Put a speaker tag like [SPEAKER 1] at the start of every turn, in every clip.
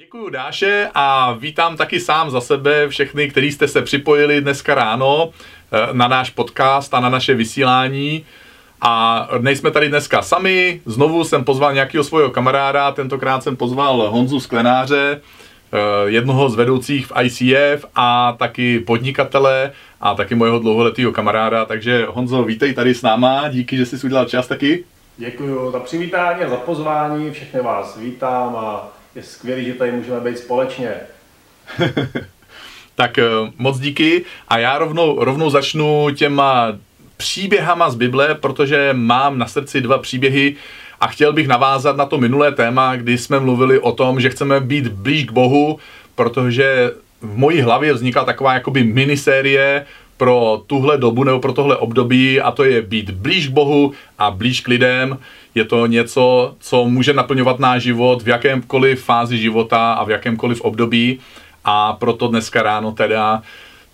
[SPEAKER 1] Děkuji Dáše a vítám taky sám za sebe všechny, kteří jste se připojili dneska ráno eh, na náš podcast a na naše vysílání. A nejsme tady dneska sami, znovu jsem pozval nějakého svého kamaráda, tentokrát jsem pozval Honzu Sklenáře, eh, jednoho z vedoucích v ICF a taky podnikatele a taky mojeho dlouholetého kamaráda. Takže Honzo, vítej tady s náma, díky, že jsi udělal čas taky.
[SPEAKER 2] Děkuji za přivítání a za pozvání, všechny vás vítám a je skvělé, že tady můžeme být společně.
[SPEAKER 1] tak eh, moc díky a já rovnou, rovnou začnu těma příběhama z Bible, protože mám na srdci dva příběhy a chtěl bych navázat na to minulé téma, kdy jsme mluvili o tom, že chceme být blíž k Bohu, protože v mojí hlavě vznikla taková jakoby minisérie pro tuhle dobu nebo pro tohle období a to je být blíž k Bohu a blíž k lidem. Je to něco, co může naplňovat náš život v jakémkoliv fázi života a v jakémkoliv období a proto dneska ráno teda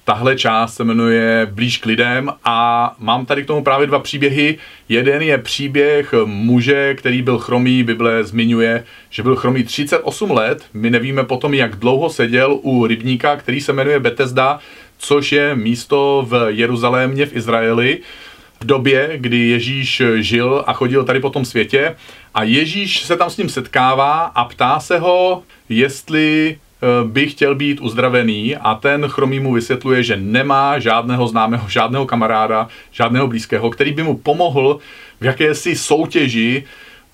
[SPEAKER 1] tahle část se jmenuje Blíž k lidem a mám tady k tomu právě dva příběhy. Jeden je příběh muže, který byl chromý, Bible zmiňuje, že byl chromý 38 let. My nevíme potom, jak dlouho seděl u rybníka, který se jmenuje Bethesda, což je místo v Jeruzalémě v Izraeli v době, kdy Ježíš žil a chodil tady po tom světě. A Ježíš se tam s ním setkává a ptá se ho, jestli eh, by chtěl být uzdravený. A ten chromý mu vysvětluje, že nemá žádného známého, žádného kamaráda, žádného blízkého, který by mu pomohl v jakési soutěži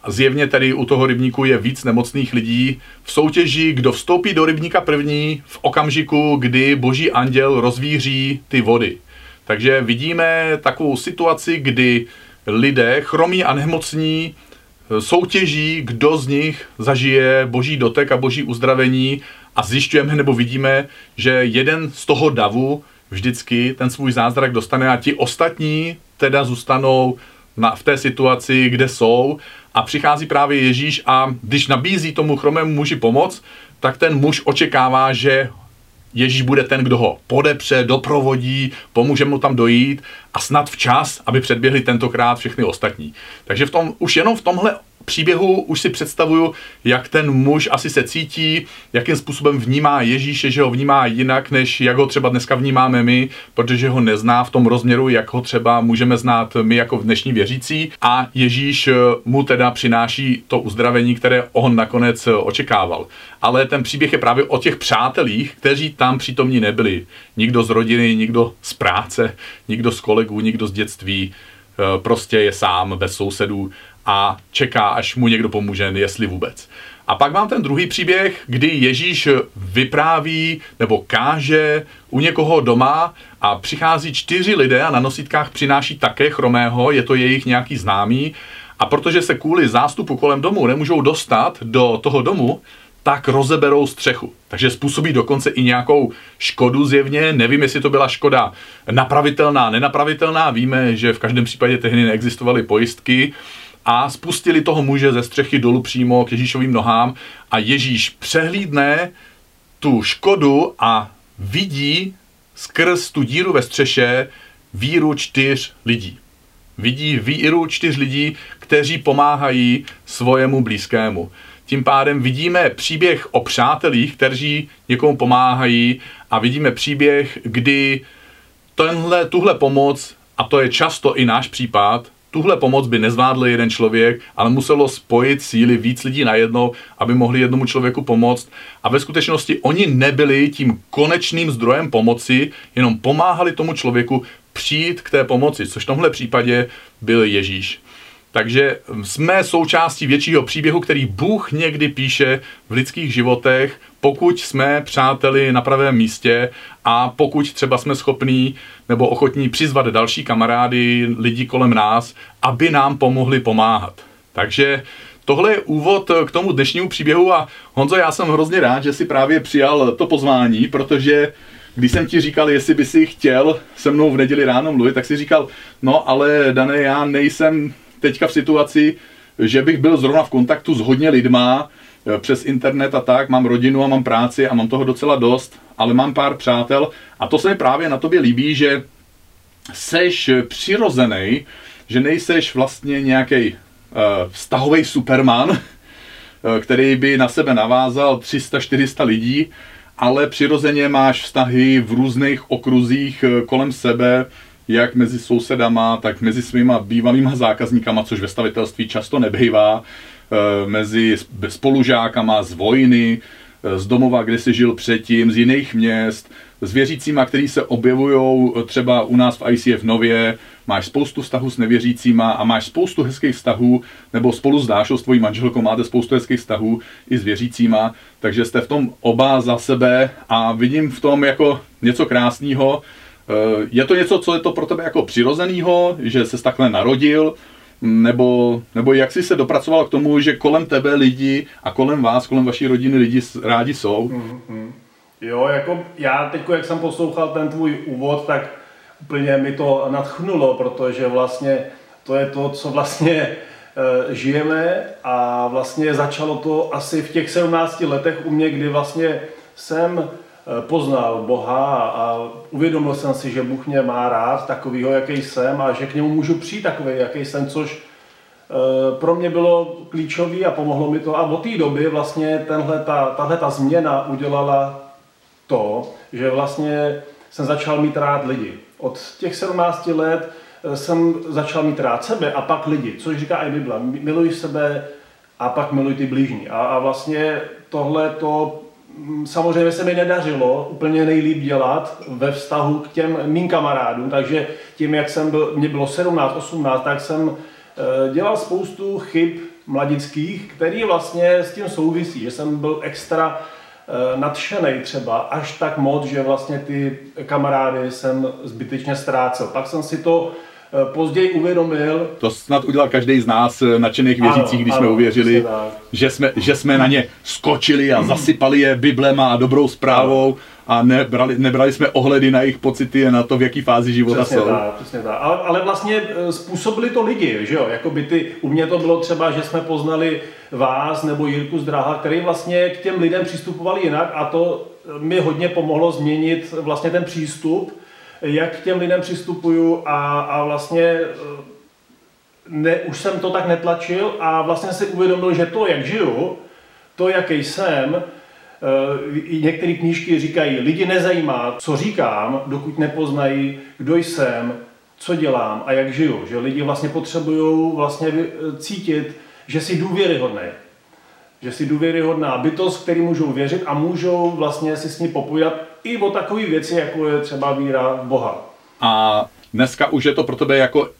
[SPEAKER 1] Zjevně tady u toho rybníku je víc nemocných lidí. V soutěži, kdo vstoupí do rybníka první v okamžiku, kdy boží anděl rozvíří ty vody. Takže vidíme takovou situaci, kdy lidé, chromí a nemocní, soutěží, kdo z nich zažije boží dotek a boží uzdravení a zjišťujeme nebo vidíme, že jeden z toho davu vždycky ten svůj zázrak dostane a ti ostatní teda zůstanou na, v té situaci, kde jsou a přichází právě Ježíš a když nabízí tomu chromému muži pomoc, tak ten muž očekává, že Ježíš bude ten, kdo ho podepře, doprovodí, pomůže mu tam dojít a snad včas, aby předběhli tentokrát všechny ostatní. Takže v tom, už jenom v tomhle příběhu už si představuju, jak ten muž asi se cítí, jakým způsobem vnímá Ježíše, že ho vnímá jinak, než jak ho třeba dneska vnímáme my, protože ho nezná v tom rozměru, jak ho třeba můžeme znát my jako v dnešní věřící. A Ježíš eh, mu teda přináší to uzdravení, které on nakonec eh, očekával. Ale ten příběh je právě o těch přátelích, kteří tam přítomní nebyli. Nikdo z rodiny, nikdo z práce, nikdo z kolegů, nikdo z dětství, eh, prostě je sám, bez sousedů a čeká, až mu někdo pomůže, jestli vůbec. A pak mám ten druhý příběh, kdy Ježíš vypráví nebo káže u někoho doma a přichází čtyři lidé a na nosítkách přináší také chromého, je to jejich nějaký známý. A protože se kvůli zástupu kolem domu nemůžou dostat do toho domu, tak rozeberou střechu. Takže způsobí dokonce i nějakou škodu zjevně. Nevím, jestli to byla škoda napravitelná, nenapravitelná. Víme, že v každém případě tehdy neexistovaly pojistky a spustili toho muže ze střechy dolů přímo k Ježíšovým nohám a Ježíš přehlídne tu škodu a vidí skrz tu díru ve střeše víru čtyř lidí. Vidí víru čtyř lidí, kteří pomáhají svojemu blízkému. Tím pádem vidíme příběh o přátelích, kteří někomu pomáhají a vidíme příběh, kdy tenhle, tuhle pomoc, a to je často i náš případ, Tuhle pomoc by nezvládl jeden člověk, ale muselo spojit síly víc lidí najednou, aby mohli jednomu člověku pomoct. A ve skutečnosti oni nebyli tím konečným zdrojem pomoci, jenom pomáhali tomu člověku přijít k té pomoci, což v tomhle případě byl Ježíš. Takže jsme součástí většího příběhu, který Bůh někdy píše v lidských životech, pokud jsme přáteli na pravém místě a pokud třeba jsme schopní nebo ochotní přizvat další kamarády, lidi kolem nás, aby nám pomohli pomáhat. Takže tohle je úvod k tomu dnešnímu příběhu a Honzo, já jsem hrozně rád, že si právě přijal to pozvání, protože když jsem ti říkal, jestli by si chtěl se mnou v neděli ráno mluvit, tak si říkal, no ale Dané, já nejsem teďka v situaci, že bych byl zrovna v kontaktu s hodně lidma přes internet a tak, mám rodinu a mám práci a mám toho docela dost, ale mám pár přátel. A to se mi právě na tobě líbí, že seš přirozený, že nejseš vlastně nějaký uh, vztahový superman, eh, který by na sebe navázal 300-400 lidí, ale přirozeně máš vztahy v různých okruzích eh, kolem sebe, jak mezi sousedama, tak mezi svýma bývalýma zákazníkama, což ve stavitelství často nebývá, mezi spolužákama z vojny, z domova, kde jsi žil předtím, z jiných měst, s věřícíma, který se objevují třeba u nás v ICF Nově, máš spoustu vztahů s nevěřícíma a máš spoustu hezkých vztahů, nebo spolu s Dášou, s tvojí manželkou máte spoustu hezkých vztahů i s věřícíma, takže jste v tom oba za sebe a vidím v tom jako něco krásného. Eh, je to něco, co je to pro tebe jako přirozenýho, že se takhle narodil, nebo, nebo jak jsi se dopracoval k tomu, že kolem tebe lidi a kolem vás, kolem vaší rodiny lidi rádi jsou? Mm-hmm.
[SPEAKER 2] Jo, jako já teď, jak jsem poslouchal ten tvůj úvod, tak úplně mi to nadchnulo, protože vlastně to je to, co vlastně e, žijeme a vlastně začalo to asi v těch 17 letech u mě, kdy vlastně jsem poznal Boha a uvědomil jsem si, že Bůh mě má rád takovýho, jaký jsem a že k němu můžu přijít takový, jaký jsem, což e, pro mě bylo klíčový a pomohlo mi to. A od té doby vlastně tenhle, ta, tahle ta změna udělala to, že vlastně jsem začal mít rád lidi. Od těch 17 let eh, jsem začal mít rád sebe a pak lidi, což říká i Bible. Miluj sebe a pak miluj ty blížní. A, a vlastně tohle to samozřejmě se mi nedařilo úplně nejlíp dělat ve vztahu k těm mým kamarádům, takže tím, jak jsem byl, mě bylo 17, 18, tak jsem eh, dělal spoustu chyb mladických, který vlastně s tím souvisí, že jsem byl extra Eh, nadšený třeba až tak moc, že vlastně ty kamarády jsem zbytečně ztrácel. Pak jsem si to později uvědomil.
[SPEAKER 1] To snad udělal každý z nás eh, nadšených věřících, když ano, jsme uvěřili, že jsme, že jsme na ně skočili a zasypali je Biblema a dobrou zprávou. Ano a nebrali, nebrali jsme ohledy na jejich pocity a na to, v jaký fázi života
[SPEAKER 2] přesně
[SPEAKER 1] jsou.
[SPEAKER 2] Tak, přesně tak. Ale, ale vlastně e, způsobili to lidi, že jo? Jakoby ty, u mě to bylo třeba, že jsme poznali vás nebo Jirku z Dráha, který vlastně k těm lidem přistupovali jinak a to mi hodně pomohlo změnit vlastně ten přístup, jak k těm lidem přistupuju a, a vlastně e, ne, už jsem to tak netlačil a vlastně si uvědomil, že to, jak žiju, to, jaký jsem, Eh, i některé knížky říkají, lidi nezajímá, co říkám, dokud nepoznají, kdo jsem, co dělám a jak žiju. Že lidi vlastně potřebují vlastně cítit, že si důvěryhodný. Že si důvěryhodná bytost, který můžou věřit a můžou vlastně si s ní popovídat i o takové věci, jako je třeba víra v Boha.
[SPEAKER 1] A dneska už je to pro tebe jako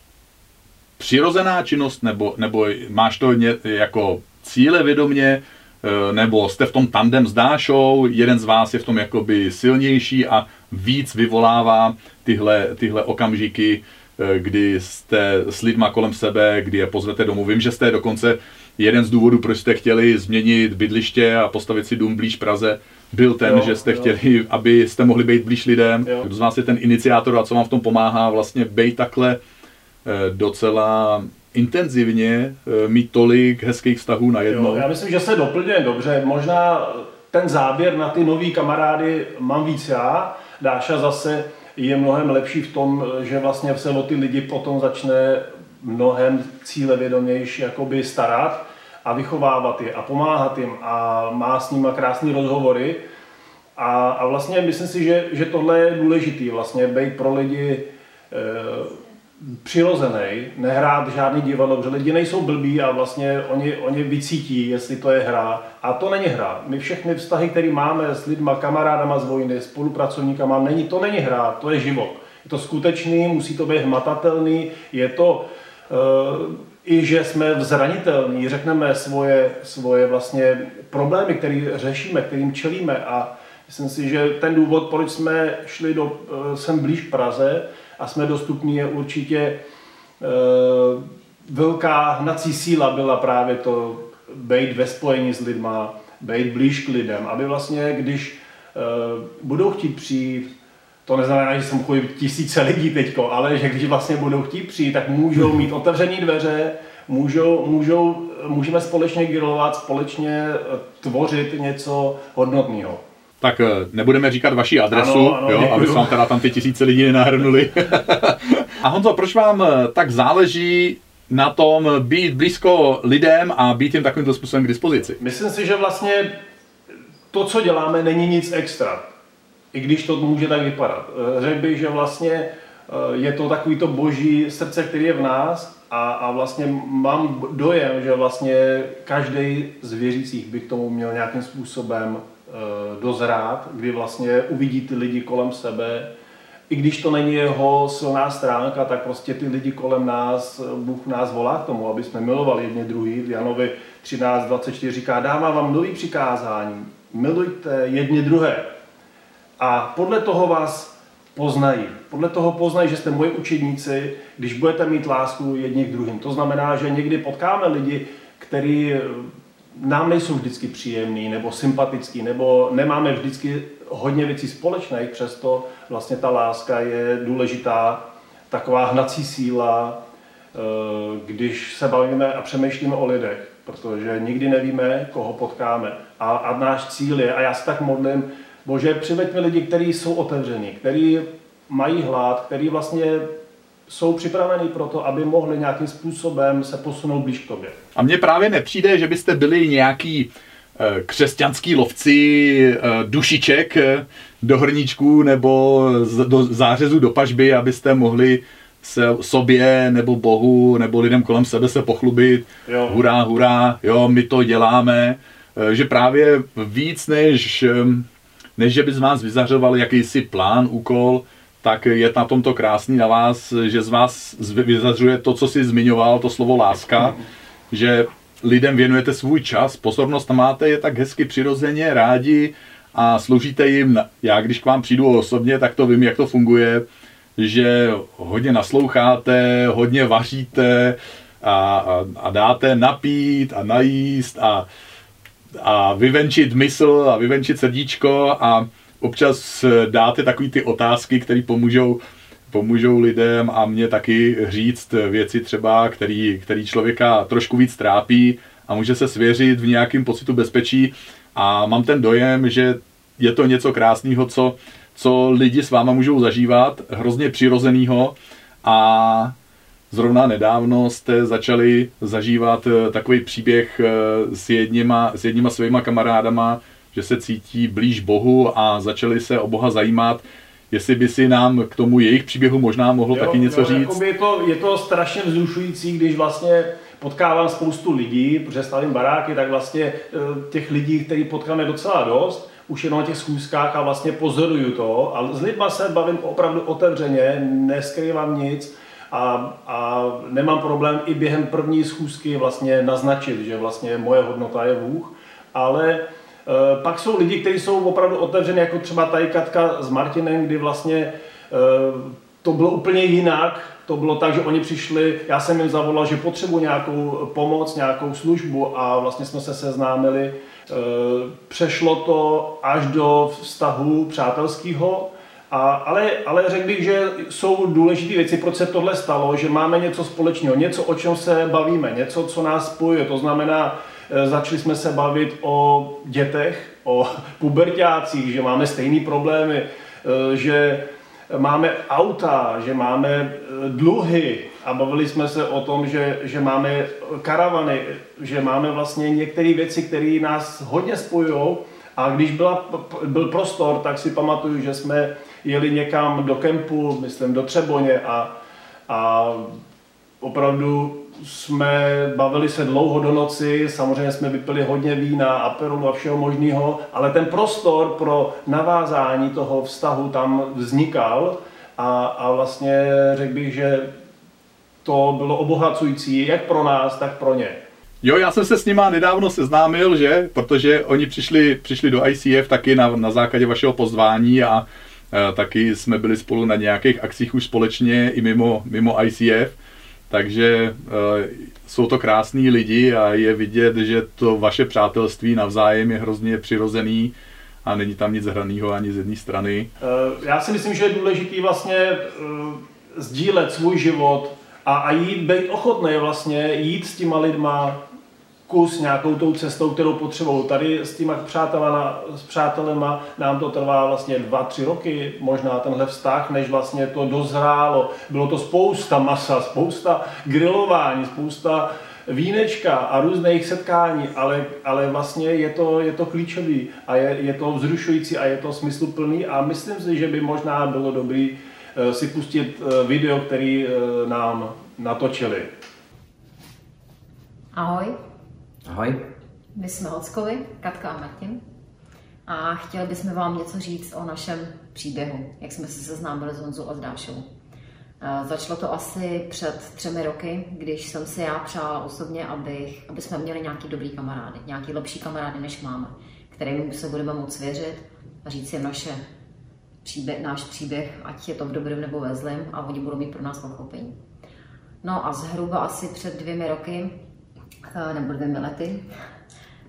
[SPEAKER 1] přirozená činnost, nebo, nebo máš to ně, jako cíle vědomě, Eh, nebo jste v tom tandem s Dášou, jeden z vás je v tom jakoby silnější a víc vyvolává tyhle, tyhle okamžiky, eh, kdy jste s lidma kolem sebe, kdy je pozvete domů. Vím, že jste dokonce jeden z důvodů, proč jste chtěli změnit bydliště a postavit si dům blíž Praze, byl ten, jo, že jste jo. chtěli, aby jste mohli být blíž lidem. Jo. Kdo z vás je ten iniciátor a co vám v tom pomáhá vlastně být takhle eh, docela intenzivně eh, mít tolik hezkých vztahů na jedno.
[SPEAKER 2] já myslím, že se doplňuje dobře. Možná ten záběr na ty nový kamarády mám víc já. Dáša zase je mnohem lepší v tom, že vlastně se o ty lidi potom začne mnohem cílevědomější jakoby starat a vychovávat je a pomáhat jim a má s nimi krásné rozhovory. A, a vlastně myslím si, že, že tohle je důležité, vlastně být pro lidi e, přirozený, nehrát žádný divadlo, protože lidi nejsou blbí a vlastně oni, oni vycítí, jestli to je hra. A to není hra. My všechny vztahy, které máme s lidma, kamarádama z vojny, spolupracovníkama, není, to není hra, to je život. Je to skutečný, musí to být hmatatelný, je to uh, i, že jsme zranitelní, řekneme svoje, svoje vlastně problémy, které řešíme, kterým čelíme. A myslím si, že ten důvod, proč jsme šli do, uh, sem blíž k Praze, a jsme dostupní, je určitě e, velká hnací síla byla právě to být ve spojení s lidma, být blíž k lidem, aby vlastně, když e, budou chtít přijít, to neznamená, že sem chodí tisíce lidí teďko, ale že když vlastně budou chtít přijít, tak můžou mít otevřené dveře, můžou, můžou, můžeme společně grilovat, společně tvořit něco hodnotného
[SPEAKER 1] tak eh, nebudeme říkat vaši adresu, ano, ano, jo, aby se vám teda tam ty tisíce lidí nenahrnuli. a Honzo, proč vám eh, tak záleží na tom být blízko lidem a být jim takovýmto způsobem k dispozici?
[SPEAKER 2] Myslím si, že vlastně to, co děláme, není nic extra. I když to může tak vypadat. Řekl bych, že vlastně eh, je to takový to boží srdce, který je v nás a, a vlastně mám dojem, že vlastně každý z věřících by k tomu měl nějakým způsobem uh, dozrát, kdy vlastně uvidí ty lidi kolem sebe, i když to není jeho silná stránka, tak prostě ty lidi kolem nás, Bůh nás volá k tomu, aby jsme milovali jedně druhý. V Janovi 13.24 říká, dávám vám nový přikázání, milujte jedně druhé. A podle toho vás poznají. Podle toho poznají, že jste moji učedníci, když budete mít lásku jedni k druhým. To znamená, že někdy potkáme lidi, kteří nám nejsou vždycky příjemný nebo sympatický, nebo nemáme vždycky hodně věcí společných, přesto vlastně ta láska je důležitá, taková hnací síla, eh, když se bavíme a přemýšlíme o lidech, protože nikdy nevíme, koho potkáme. A, a náš cíl je, a já se tak modlím, Bože, přiveď mi lidi, kteří jsou otevření, kteří mají hlad, kteří vlastně jsou připraveni pro to, aby mohli nějakým způsobem se posunout blíž k tobě.
[SPEAKER 1] A mně právě nepřijde, že byste byli nějaký eh, křesťanský lovci eh, dušiček eh, do hrníčků nebo do zářezu do pažby, abyste mohli se sobě nebo Bohu nebo lidem kolem sebe se pochlubit. Jo. Hurá, hurá, jo, my to děláme. Že právě víc než, než že by z vás vyzařoval jakýsi plán, úkol, tak je na tomto krásný na vás, že z vás vyzařuje to, co si zmiňoval, to slovo láska, že lidem věnujete svůj čas, pozornost máte je tak hezky přirozeně, rádi a sloužíte jim. Já když k vám přijdu osobně, tak to vím, jak to funguje, že hodně nasloucháte, hodně vaříte a, a, a dáte napít a najíst a, a vyvenčit mysl a vyvenčit srdíčko a občas dáte takový ty otázky, které pomůžou, pomůžou lidem a mě taky říct věci třeba, který, který člověka trošku víc trápí a může se svěřit v nějakém pocitu bezpečí. A mám ten dojem, že je to něco krásného, co, co lidi s váma můžou zažívat, hrozně přirozeného a zrovna nedávno jste začali zažívat eh, takový příběh eh, s jedněma, s jedněma svýma kamarádama, že se cítí blíž Bohu a začali se o Boha zajímat. Jestli by si nám k tomu jejich příběhu možná mohl jo, taky něco jo, říct?
[SPEAKER 2] Je to, je to strašně vzrušující, když vlastně potkávám spoustu lidí, protože stavím baráky, tak vlastně eh, těch lidí, který potkáme docela dost, už jenom na těch schůzkách a vlastně pozoruju to. A s lidma se bavím opravdu otevřeně, neskrývám nic a, a nemám problém i během první schůzky vlastně naznačit, že vlastně moje hodnota je Bůh, ale Eh, pak jsou lidi, kteří jsou opravdu otevřeni, jako třeba tady Katka s Martinem, kdy vlastně eh, to bylo úplně jinak. To bylo tak, že oni přišli, já jsem jim zavolal, že potřebuji nějakou pomoc, nějakou službu a vlastně jsme se seznámili. Eh, přešlo to až do vztahu přátelského, a, ale, ale řekl bych, že jsou důležité věci, proč se tohle stalo, že máme něco společného, něco, o čem se bavíme, něco, co nás spojuje. To znamená, Eh, začali jsme se bavit o dětech, o pubertácích, že máme stejné problémy, eh, že máme auta, že máme eh, dluhy a bavili jsme se o tom, že, že máme karavany, že máme vlastně některé věci, které nás hodně spojují. A když byla, byl prostor, tak si pamatuju, že jsme jeli někam do kempu, myslím do Třeboně a, a opravdu jsme bavili se dlouho do noci, samozřejmě jsme vypili hodně vína, aperolu a všeho možného, ale ten prostor pro navázání toho vztahu tam vznikal a, a vlastně řekl bych, že to bylo obohacující jak pro nás, tak pro ně.
[SPEAKER 1] Jo, já jsem se s nima nedávno seznámil, že, protože oni přišli, přišli do ICF taky na, na základě vašeho pozvání a taky jsme byli spolu na nějakých akcích už společně i mimo, mimo ICF. Takže uh, jsou to krásní lidi a je vidět, že to vaše přátelství navzájem je hrozně přirozený a není tam nic hraného ani z jedné strany.
[SPEAKER 2] Uh, já si myslím, že je důležitý vlastně sdílet svůj život a, a jít, být ochotný vlastně jít s těma lidma kus nějakou tou cestou, kterou potřebují. Tady s těma přátelema, s přátelema nám to trvá vlastně dva, tři roky, možná tenhle vztah, než vlastně to dozrálo. Bylo to spousta masa, spousta grilování, spousta vínečka a různých setkání, ale, ale vlastně je to, je to klíčový a je, je to vzrušující a je to smysluplný a myslím si, že by možná bylo dobrý eh, si pustit eh, video, který eh, nám natočili.
[SPEAKER 3] Ahoj.
[SPEAKER 4] Ahoj.
[SPEAKER 3] My jsme Hockovi, Katka a Martin. A chtěli bychom vám něco říct o našem příběhu, jak jsme se seznámili s Honzou a s Dášou. Začalo to asi před třemi roky, když jsem si já přála osobně, abych, aby jsme měli nějaký dobrý kamarády, nějaký lepší kamarády, než máme, kterým se budeme moct věřit a říct jim naše příběh, náš příběh, ať je to v dobrém nebo ve zlém, a oni budou mít pro nás pochopení. No a zhruba asi před dvěmi roky, eh, nebo dvěmi lety,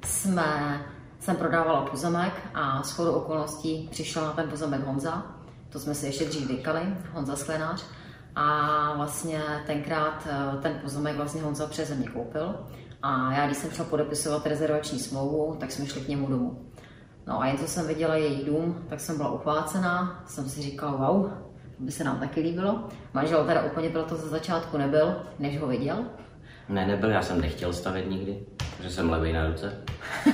[SPEAKER 3] jsme, jsem prodávala pozemek a s chodou okolností přišel na ten pozemek Honza, to jsme si ještě dřív vykali, Honza Sklenář, a vlastně tenkrát eh, ten pozemek vlastně Honza přeze mě koupil. A já, když jsem šla podepisovat rezervační smlouvu, tak jsme šli k němu domů. No a jen co jsem viděla její dům, tak jsem byla uchvácená, jsem si říkala, wow, by se nám taky líbilo. Manžel teda úplně byl to ze začátku nebyl, než ho viděl.
[SPEAKER 4] Ne, nebyl, já jsem nechtěl stavět nikdy, protože jsem levý na ruce.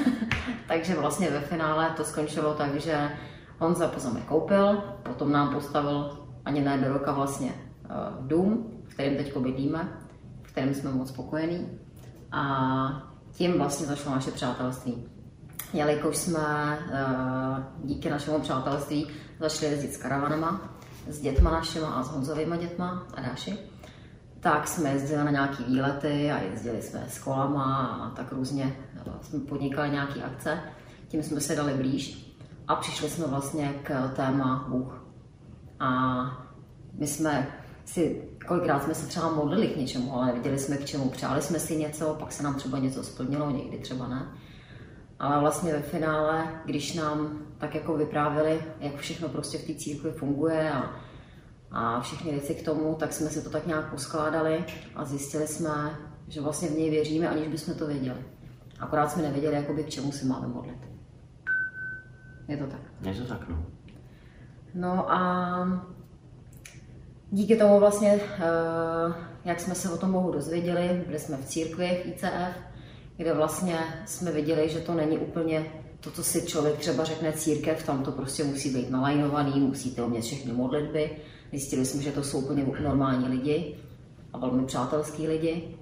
[SPEAKER 3] Takže vlastně ve finále to skončilo tak, že on za pozemek koupil, potom nám postavil ani ne do roka vlastně uh, dům, v kterém teď bydlíme, v kterém jsme moc spokojení. A tím vlastně začalo naše přátelství. Jelikož jsme uh, díky našemu přátelství začali jezdit s karavanama, s dětma našima a s Honzovými dětma a Dáši, tak jsme jezdili na nějaké výlety a jezdili jsme s kolama a tak různě jsme podnikali nějaké akce. Tím jsme se dali blíž a přišli jsme vlastně k téma Bůh. A my jsme si, kolikrát jsme se třeba modlili k něčemu, ale neviděli jsme k čemu. Přáli jsme si něco, pak se nám třeba něco splnilo, někdy třeba ne. Ale vlastně ve finále, když nám tak jako vyprávěli, jak všechno prostě v té církvi funguje a, a všechny věci k tomu, tak jsme si to tak nějak poskládali a zjistili jsme, že vlastně v něj věříme, aniž bychom to věděli. Akorát jsme nevěděli, jakoby, k čemu se máme modlit. Je to tak?
[SPEAKER 4] Je to tak, no.
[SPEAKER 3] No a díky tomu vlastně, eh, jak jsme se o tom Bohu dozvěděli, byli jsme v církvi v ICF, kde vlastně jsme viděli, že to není úplně to, co si člověk třeba řekne církev, tam to prostě musí být nalajnovaný, musíte umět všechny modlitby. Zjistili jsme, že to jsou úplně normální lidi a velmi přátelský lidi.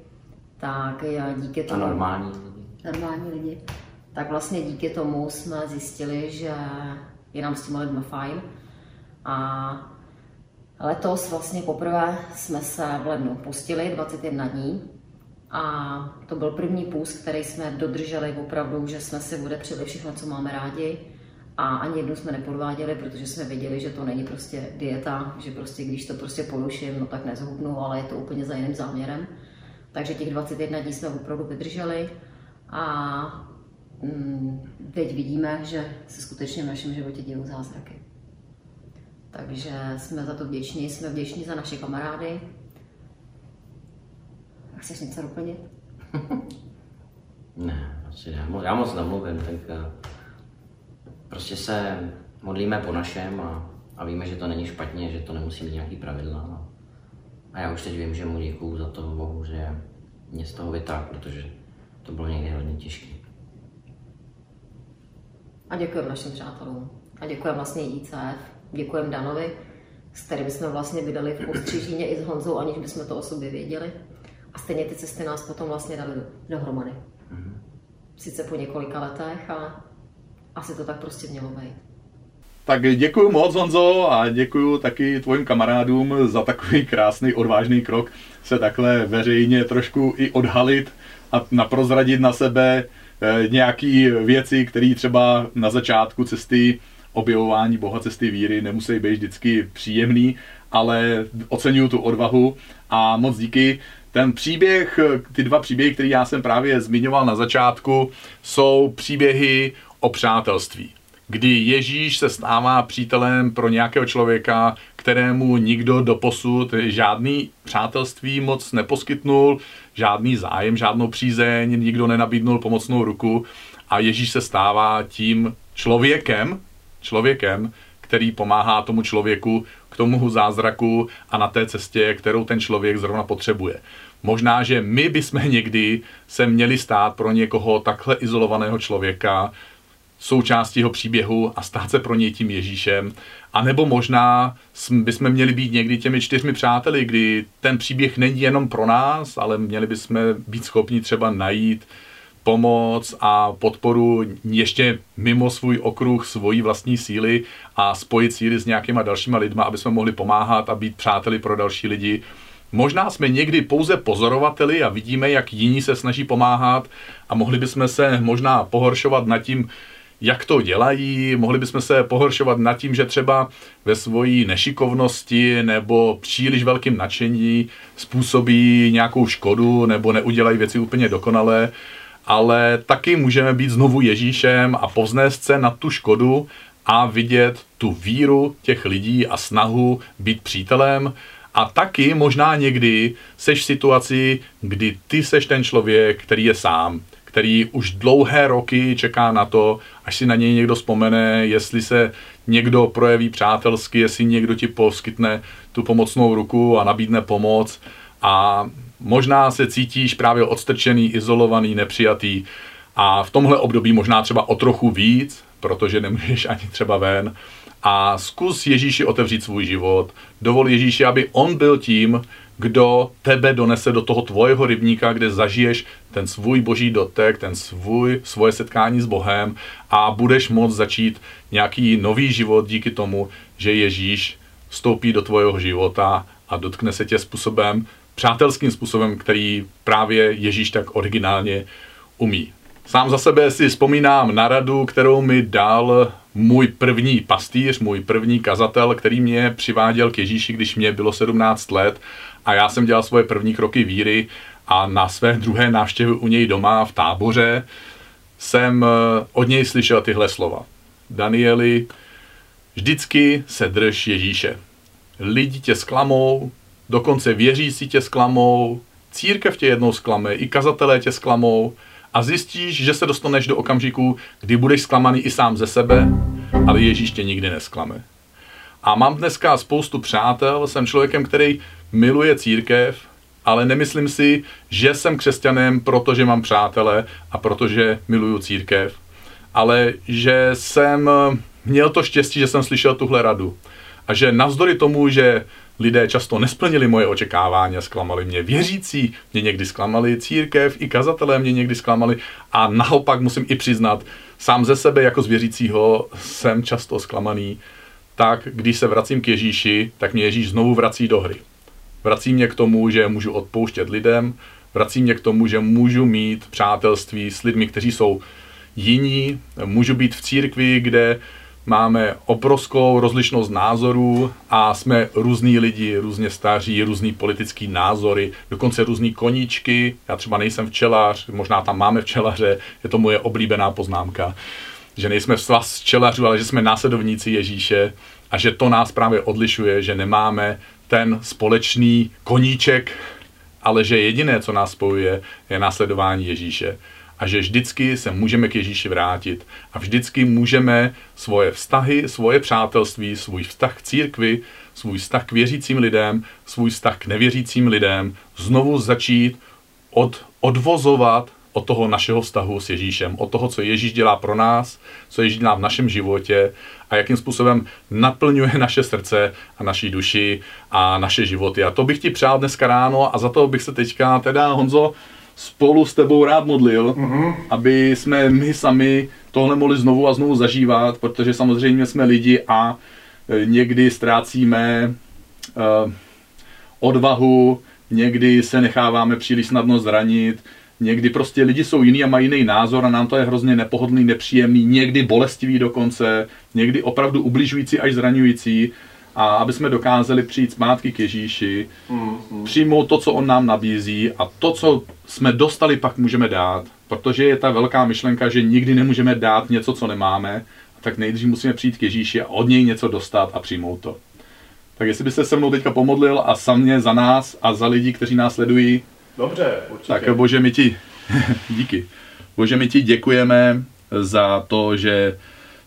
[SPEAKER 3] Tak díky tomu...
[SPEAKER 4] A normální lidi.
[SPEAKER 3] Normální lidi. Tak vlastně díky tomu jsme zjistili, že je nám s těma lidmi fajn. A letos vlastně poprvé jsme se v lednu pustili 21 dní a to byl první půst, který jsme dodrželi opravdu, že jsme si odepřeli všechno, co máme rádi. A ani jednou jsme nepodváděli, protože jsme věděli, že to není prostě dieta, že prostě když to prostě poruším, no tak nezhubnu, ale je to úplně za jiným záměrem. Takže těch 21 dní jsme opravdu vydrželi a mm, teď vidíme, že se skutečně v našem životě dějí zázraky. Takže jsme za to vděční, jsme vděční za naše kamarády, Chceš něco doplnit?
[SPEAKER 4] ne, asi ne. Já moc nemluvím, tak eh, prostě se modlíme po našem a, a víme, že to není špatně, že to nemusí mít nějaký pravidla. No. A já už teď vím, že mu děkuju za to Bohu, že mě z toho vytáhl, protože to bylo někdy hodně těžké.
[SPEAKER 3] A děkujeme našim přátelům. A děkujeme vlastně ICF, děkujeme Danovi, s kterým jsme vlastně vydali v Ostřižíně i s Honzou, aniž bychom to o sobě věděli. A stejně ty cesty nás potom vlastně dali dohromady. Mm-hmm. Sice po několika letech, ale asi to tak prostě mělo být.
[SPEAKER 1] Tak děkuji moc, Honzo, a děkuji taky tvojim kamarádům za takový krásný, odvážný krok se takhle veřejně trošku i odhalit a naprozradit na sebe eh, nějaké věci, které třeba na začátku cesty objevování Boha cesty víry nemusí být vždycky příjemný, ale oceňuju tu odvahu a moc díky. Ten příběh, ty dva příběhy, které já jsem právě zmiňoval na začátku, jsou příběhy o přátelství. kdy Ježíš se stává přítelem pro nějakého člověka, kterému nikdo doposud žádný přátelství moc neposkytnul, žádný zájem, žádnou přízeň, nikdo nenabídnul pomocnou ruku a Ježíš se stává tím člověkem, člověkem, který pomáhá tomu člověku k tomu zázraku a na té cestě, kterou ten člověk zrovna potřebuje. Možná, že my bychom někdy se měli stát pro někoho takhle izolovaného člověka, součástí jeho příběhu a stát se pro něj tím Ježíšem. A nebo možná bychom měli být někdy těmi čtyřmi přáteli, kdy ten příběh není jenom pro nás, ale měli bychom být schopni třeba najít pomoc a podporu ještě mimo svůj okruh, svojí vlastní síly a spojit síly s nějakýma dalšíma lidma, aby jsme mohli pomáhat a být přáteli pro další lidi. Možná jsme někdy pouze pozorovateli a vidíme, jak jiní se snaží pomáhat a mohli bychom se možná pohoršovat nad tím, jak to dělají, mohli bychom se pohoršovat nad tím, že třeba ve svojí nešikovnosti nebo příliš velkým nadšení způsobí nějakou škodu nebo neudělají věci úplně dokonale, ale taky můžeme být znovu Ježíšem a povznést se na tu škodu a vidět tu víru těch lidí a snahu být přítelem. A taky možná někdy seš v situaci, kdy ty seš ten člověk, který je sám, který už dlouhé roky čeká na to, až si na něj někdo vzpomene, jestli se někdo projeví přátelsky, jestli někdo ti poskytne tu pomocnou ruku a nabídne pomoc. A možná se cítíš právě odstrčený, izolovaný, nepřijatý. A v tomhle období možná třeba o trochu víc, protože nemůžeš ani třeba ven. A zkus Ježíši otevřít svůj život. Dovol Ježíši, aby on byl tím, kdo tebe donese do toho tvojeho rybníka, kde zažiješ ten svůj boží dotek, ten svůj, svoje setkání s Bohem a budeš moct začít nějaký nový život díky tomu, že Ježíš vstoupí do tvojeho života a dotkne se tě způsobem, přátelským způsobem, který právě Ježíš tak originálně umí. Sám za sebe si vzpomínám na radu, kterou mi dal můj první pastýř, můj první kazatel, který mě přiváděl k Ježíši, když mě bylo 17 let a já jsem dělal svoje první kroky víry a na své druhé návštěvy u něj doma v táboře jsem eh, od něj slyšel tyhle slova. Danieli, vždycky se drž Ježíše. Lidi tě zklamou, dokonce věřící tě zklamou, církev tě jednou zklame, i kazatelé tě zklamou a zjistíš, že se dostaneš do okamžiku, kdy budeš zklamaný i sám ze sebe, ale Ježíš tě nikdy nesklame. A mám dneska spoustu přátel, jsem člověkem, který miluje církev, ale nemyslím si, že jsem křesťanem, protože mám přátele a protože miluju církev, ale že jsem měl to štěstí, že jsem slyšel tuhle radu. A že navzdory tomu, že lidé často nesplnili moje očekávání a zklamali mě. Věřící mě někdy zklamali, církev i kazatelé mě někdy zklamali a naopak musím i přiznat, sám ze sebe jako z věřícího jsem často zklamaný, tak když se vracím k Ježíši, tak mě Ježíš znovu vrací do hry. Vrací mě k tomu, že můžu odpouštět lidem, vrací mě k tomu, že můžu mít přátelství s lidmi, kteří jsou jiní, můžu být v církvi, kde máme obrovskou rozlišnost názorů a jsme různí lidi, různě staří, různý politický názory, dokonce různý koníčky. Já třeba nejsem včelař, možná tam máme včelaře, je to moje oblíbená poznámka, že nejsme svaz včelařů, ale že jsme následovníci Ježíše a že to nás právě odlišuje, že nemáme ten společný koníček, ale že jediné, co nás spojuje, je následování Ježíše. A že vždycky se můžeme k Ježíši vrátit a vždycky můžeme svoje vztahy, svoje přátelství, svůj vztah k církvi, svůj vztah k věřícím lidem, svůj vztah k nevěřícím lidem znovu začít od, odvozovat od toho našeho vztahu s Ježíšem, od toho, co Ježíš dělá pro nás, co Ježíš dělá v našem životě a jakým způsobem naplňuje naše srdce a naší duši a naše životy. A to bych ti přál dneska ráno a za to bych se teďka teda, Honzo, spolu s tebou rád modlil, mm-hmm. aby jsme my sami tohle mohli znovu a znovu zažívat, protože samozřejmě jsme lidi a e, někdy ztrácíme uh, odvahu, někdy se necháváme příliš snadno zranit, někdy prostě lidi jsou jiný a mají jiný názor a nám to je hrozně nepohodlný, nepříjemný, někdy bolestivý dokonce, někdy opravdu ubližující až zraňující a aby jsme dokázali přijít zpátky k Ježíši, mm, mm. přijmout to, co on nám nabízí a to, co jsme dostali, pak můžeme dát. Protože je ta velká myšlenka, že nikdy nemůžeme dát něco, co nemáme. Tak nejdřív musíme přijít k Ježíši a od něj něco dostat a přijmout to. Tak jestli byste se mnou teďka pomodlil a samě za nás a za lidi, kteří nás sledují,
[SPEAKER 2] Dobře, určitě.
[SPEAKER 1] tak Bože, my ti, díky. Bože, my ti děkujeme za to, že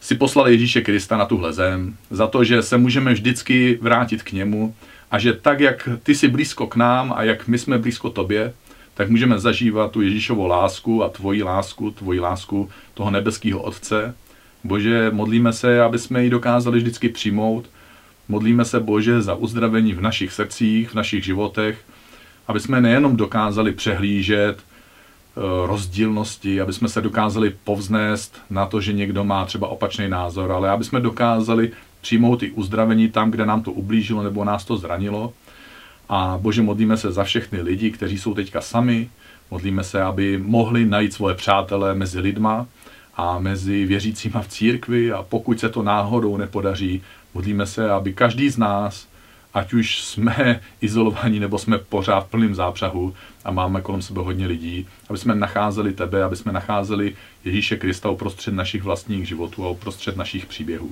[SPEAKER 1] si poslal Ježíše Krista na tuhle zem, za to, že se můžeme vždycky vrátit k němu a že tak, jak ty jsi blízko k nám a jak my jsme blízko tobě, tak můžeme zažívat tu Ježíšovou lásku a tvoji lásku, tvoji lásku toho nebeského Otce. Bože, modlíme se, aby jsme ji dokázali vždycky přijmout. Modlíme se, Bože, za uzdravení v našich srdcích, v našich životech, aby jsme nejenom dokázali přehlížet eh, rozdílnosti, aby jsme se dokázali povznést na to, že někdo má třeba opačný názor, ale aby jsme dokázali přijmout i uzdravení tam, kde nám to ublížilo nebo nás to zranilo. A Bože, modlíme se za všechny lidi, kteří jsou teďka sami. Modlíme se, aby mohli najít svoje přátele mezi lidma a mezi věřícíma v církvi a pokud se to náhodou nepodaří, modlíme se, aby každý z nás, ať už jsme izolovaní nebo jsme pořád v plném zápřahu a máme kolem sebe hodně lidí, aby jsme nacházeli tebe, aby jsme nacházeli Ježíše Krista uprostřed našich vlastních životů a uprostřed našich příběhů.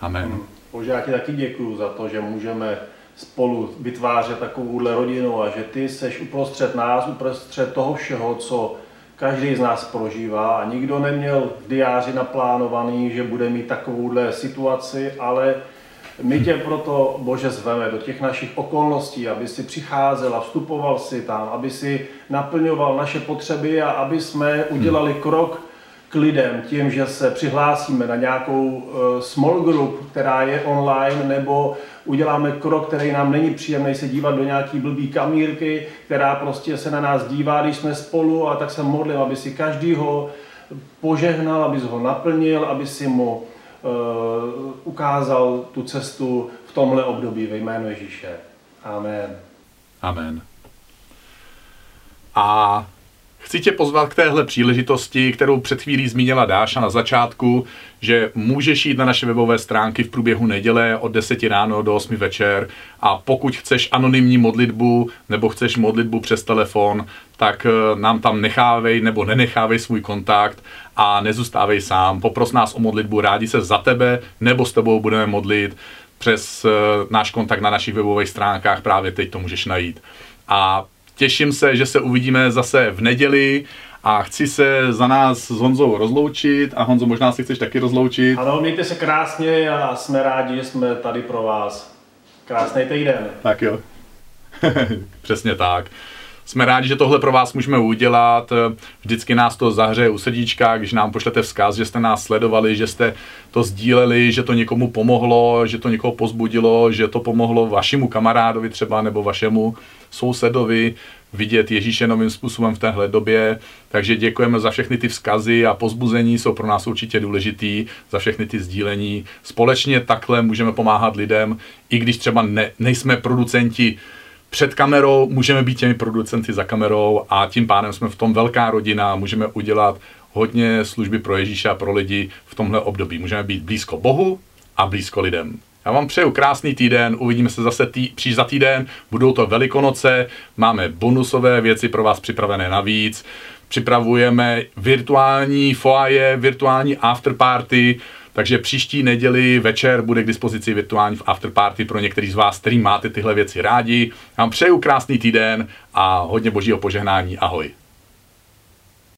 [SPEAKER 1] Amen.
[SPEAKER 2] Bože, já ti taky děkuju za to, že můžeme spolu vytvářet takovouhle rodinu a že ty seš uprostřed nás, uprostřed toho všeho, co každý z nás prožívá a nikdo neměl v diáři naplánovaný, že bude mít takovouhle situaci, ale my tě proto, Bože, zveme do těch našich okolností, aby si přicházel a vstupoval si tam, aby si naplňoval naše potřeby a aby jsme udělali krok k lidem tím, že se přihlásíme na nějakou eh, small group, která je online, nebo uděláme krok, který nám není příjemný se dívat do nějaký blbý kamírky, která prostě se na nás dívá, když jsme spolu a tak se modlím, aby si každýho požehnal, aby ho naplnil, aby si mu ukázal tu cestu v tomhle období ve jménu Ježíše. Amen.
[SPEAKER 1] Amen. A Chci tě pozvat k téhle příležitosti, kterou před chvílí zmínila Dáša na začátku, že můžeš jít na naše webové stránky v průběhu neděle od 10 ráno do 8 večer a pokud chceš anonymní modlitbu nebo chceš modlitbu přes telefon, tak eh, nám tam nechávej nebo nenechávej svůj kontakt a nezůstávej sám. Popros nás o modlitbu, rádi se za tebe nebo s tebou budeme modlit přes eh, náš kontakt na našich webových stránkách, právě teď to můžeš najít. A Těším se, že se uvidíme zase v neděli a chci se za nás s Honzou rozloučit a Honzo, možná si chceš taky rozloučit.
[SPEAKER 2] Ano, mějte se krásně a jsme rádi, že jsme tady pro vás. Krásný týden.
[SPEAKER 1] Tak jo. Přesně tak. Jsme rádi, že tohle pro vás můžeme udělat. Vždycky nás to zahřeje u srdíčka, když nám pošlete vzkaz, že jste nás sledovali, že jste to sdíleli, že to někomu pomohlo, že to někoho pozbudilo, že to pomohlo vašemu kamarádovi třeba nebo vašemu sousedovi vidět Ježíše novým způsobem v téhle době. Takže děkujeme za všechny ty vzkazy a pozbuzení, jsou pro nás určitě důležitý, za všechny ty sdílení. Společně takhle můžeme pomáhat lidem, i když třeba ne, nejsme producenti před kamerou, můžeme být těmi producenty za kamerou a tím pádem jsme v tom velká rodina, můžeme udělat hodně služby pro Ježíše a pro lidi v tomhle období. Můžeme být blízko Bohu a blízko lidem. Já vám přeju krásný týden, uvidíme se zase tý, příš za týden, budou to velikonoce, máme bonusové věci pro vás připravené navíc, připravujeme virtuální foaje, virtuální afterparty, takže příští neděli večer bude k dispozici virtuální afterparty pro některý z vás, který máte tyhle věci rádi. Vám přeju krásný týden a hodně božího požehnání. Ahoj.